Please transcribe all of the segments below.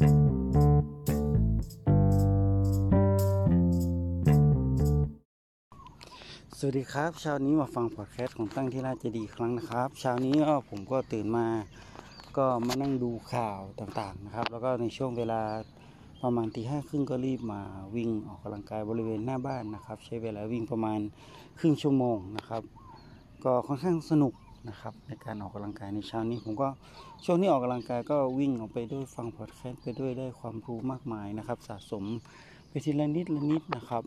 สวัสดีครับเช้านี้มาฟังพอดแคสต์ของตั้งที่ราชดีครั้งนะครับเช้านี้ก็ผมก็ตื่นมาก็มานั่งดูข่าวต่างๆนะครับ แล้วก็ในช่วงเวลาประมาณตีห้าครึ่งก็รีบมาวิ่งออกกำลังกายบริเวณหน้าบ้านนะครับ ใช้เวลาวิ่งประมาณครึ่งชั่วโมงนะครับ ก็ค่อนข้างสนุก นะครับ ในการออกกำลังกายในเช้านี้ผมก็ช่วงนี้ออกกำลังกายก็วิ่งออกไปด้วยฟังพอดแคสต์ไปด้วยได้ความรู้มากมายนะครับ สะสมไปทีละนิดละนิดนะครับ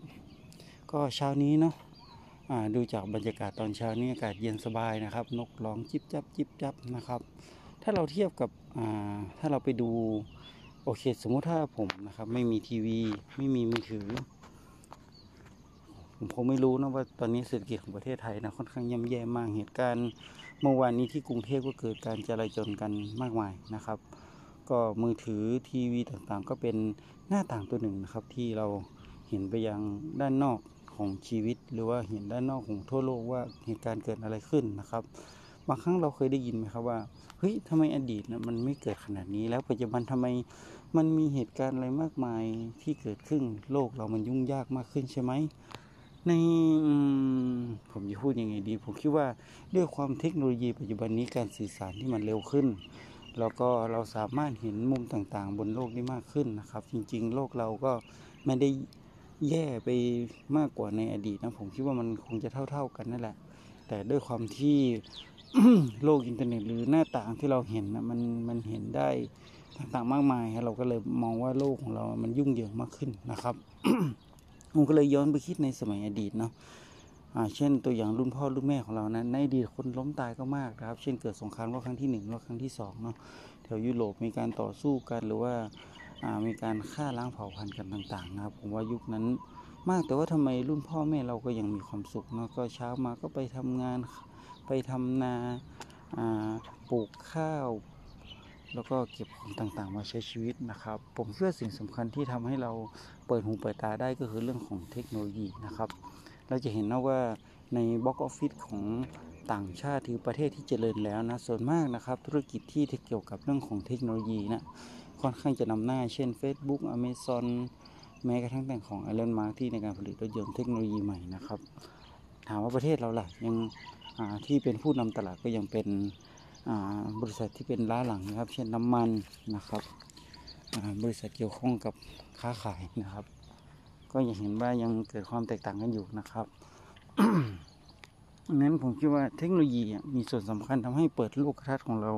ก็เช้านี้เนาะดูจากบรรยากาศตอนเช้านี้อากาศเย็นสบายนะครับ นกร้องจิบจับจิบจับนะครับ ถ้าเราเทียบกับถ้าเราไปดูโอเค สมมุติถ้าผมนะครับไม่มีทีวี ไม่มีมือถือ ผมคงไม่รู้นะว่าตอนนี้เศรษฐกิจของประเทศไทยนะค่อนข้างย่ำแย่มากเหตุการณ์เมื่อวานนี้ที่กรุงเทพก็เกิดการจลาจลกันมากมายนะครับ ก็มือถือทีวีต่างๆ ก็เป็นหน้าต่างตัวหนึ่งนะครับ ที่เราเห็นไปยังด้านนอกของชีวิต หรือว่าเห็นด้านนอกของทั่วโลกว่าเหตุการณ์เกิดอะไรขึ้นนะครับบางครั้งเราเคยได้ยินไหมครับว่าเฮ้ยทำไมอดีตนะมันไม่เกิดขนาดนี้แล้วปัจจุบันทำไมมันมีเหตุการณ์อะไรมากมายที่เกิดขึ้นโลกเรามันยุ่งยากมากขึ้นใช่ไหม ในผมจะพูดยังไงดี ผมคิดว่าด้วยความเทคโนโลยีปัจจุบันนี้การสื่อสารที่มันเร็วขึ้น แล้วก็เราสามารถเห็นมุมต่างๆ บนโลกได้มากขึ้นนะครับ จริง ๆ โลกเราก็ไม่ได้แย่ไปมากกว่าในอดีตนะผมคิดว่ามันคงจะเท่า ๆกันนั่นแหละ แต่ด้วยความที่โลกอินเทอร์เน็ตหรือหน้าต่างที่เราเห็นนะมันมันเห็นได้ต่างๆมากมายเราก็เลยมองว่าโลกของเรา มันยุ่งเหยิงมากขึ้นนะครับ ผมก็เลยย้อนไปคิดในสมัยอดีตเนาะเช่นตัวอย่างรุ่นพ่อรุ่นแม่ของเรานะในอดีตคนล้มตายก็มากนะครับ เช่นเกิดสงครามโลกครั้งที่หนึ่งโลกครั้งที่สองเนาะแถวยุโรปมีการต่อสู้กันหรือว่ามีการฆ่าล้างเผ่าพันธุ์กันต่างๆนะครับ ผมว่ายุคนั้นมากแต่ว่าทำไมรุ่นพ่อแม่เราก็ยังมีความสุขเนาะก็เช้ามาก็ไปทำงานไปทำนาปลูกข้าว แล้วก็เก็บของต่างๆ มาใช้ชีวิตนะครับ ผมเชื่อสิ่งสำคัญที่ทำให้เราเปิดหูเปิดตาได้ก็คือเรื่องของเทคโนโลยีนะครับ เราจะเห็นนะว่าในบล็อกออฟฟิศของต่างชาติที่ประเทศที่เจริญแล้วนะส่วนมากนะครับ ธุรกิจที่เกี่ยวกับเรื่องของเทคโนโลยีนะค่อนข้างจะนำหน้าเช่น Facebook Amazon แม้กระทั่งแต่งของอีลอนมัสก์ที่ในการผลิตรถยนต์เทคโนโลยีใหม่นะครับ ถามว่าประเทศเราล่ะยังที่เป็นผู้นำตลาดก็ยังเป็น บริษัทที่เป็นล้าหลังนะครับ เช่นน้ำมันนะครับบริษัทเกี่ยวข้องกับค้าขายนะครับ ก็ยังเห็นว่ายังเกิดความแตกต่างกันอยู่นะครับดังนั้นผมคิดว่าเทคโนโลยีมีส่วนสำคัญทำให้เปิดโลกทัศน์ของเรา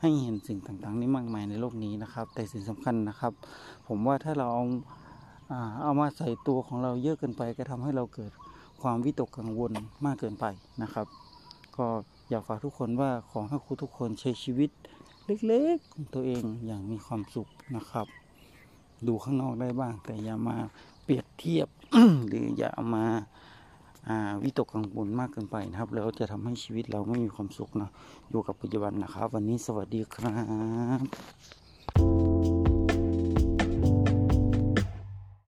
ให้เห็นสิ่งต่างๆ นี่มากมายในโลกนี้นะครับ แต่สิ่งสำคัญนะครับ ผมว่าถ้าเราเอาเอามาใส่ตัวของเราเยอะเกินไป ก็ทำให้เราเกิดความวิตกกังวลมากเกินไปนะครับ ก็ อยากฝากทุกคนว่าขอให้ครูทุกคนใช้ชีวิตเล็กๆของตัวเองอย่างมีความสุขนะครับ ดูข้างนอกได้บ้าง แต่อย่ามาเปรียบเทียบ หรืออย่ามาวิตกกังวลมากเกินไปนะครับ แล้วจะทำให้ชีวิตเราไม่มีความสุขนะอยู่กับปัจจุบันนะครับ วันนี้สวัสดีครับ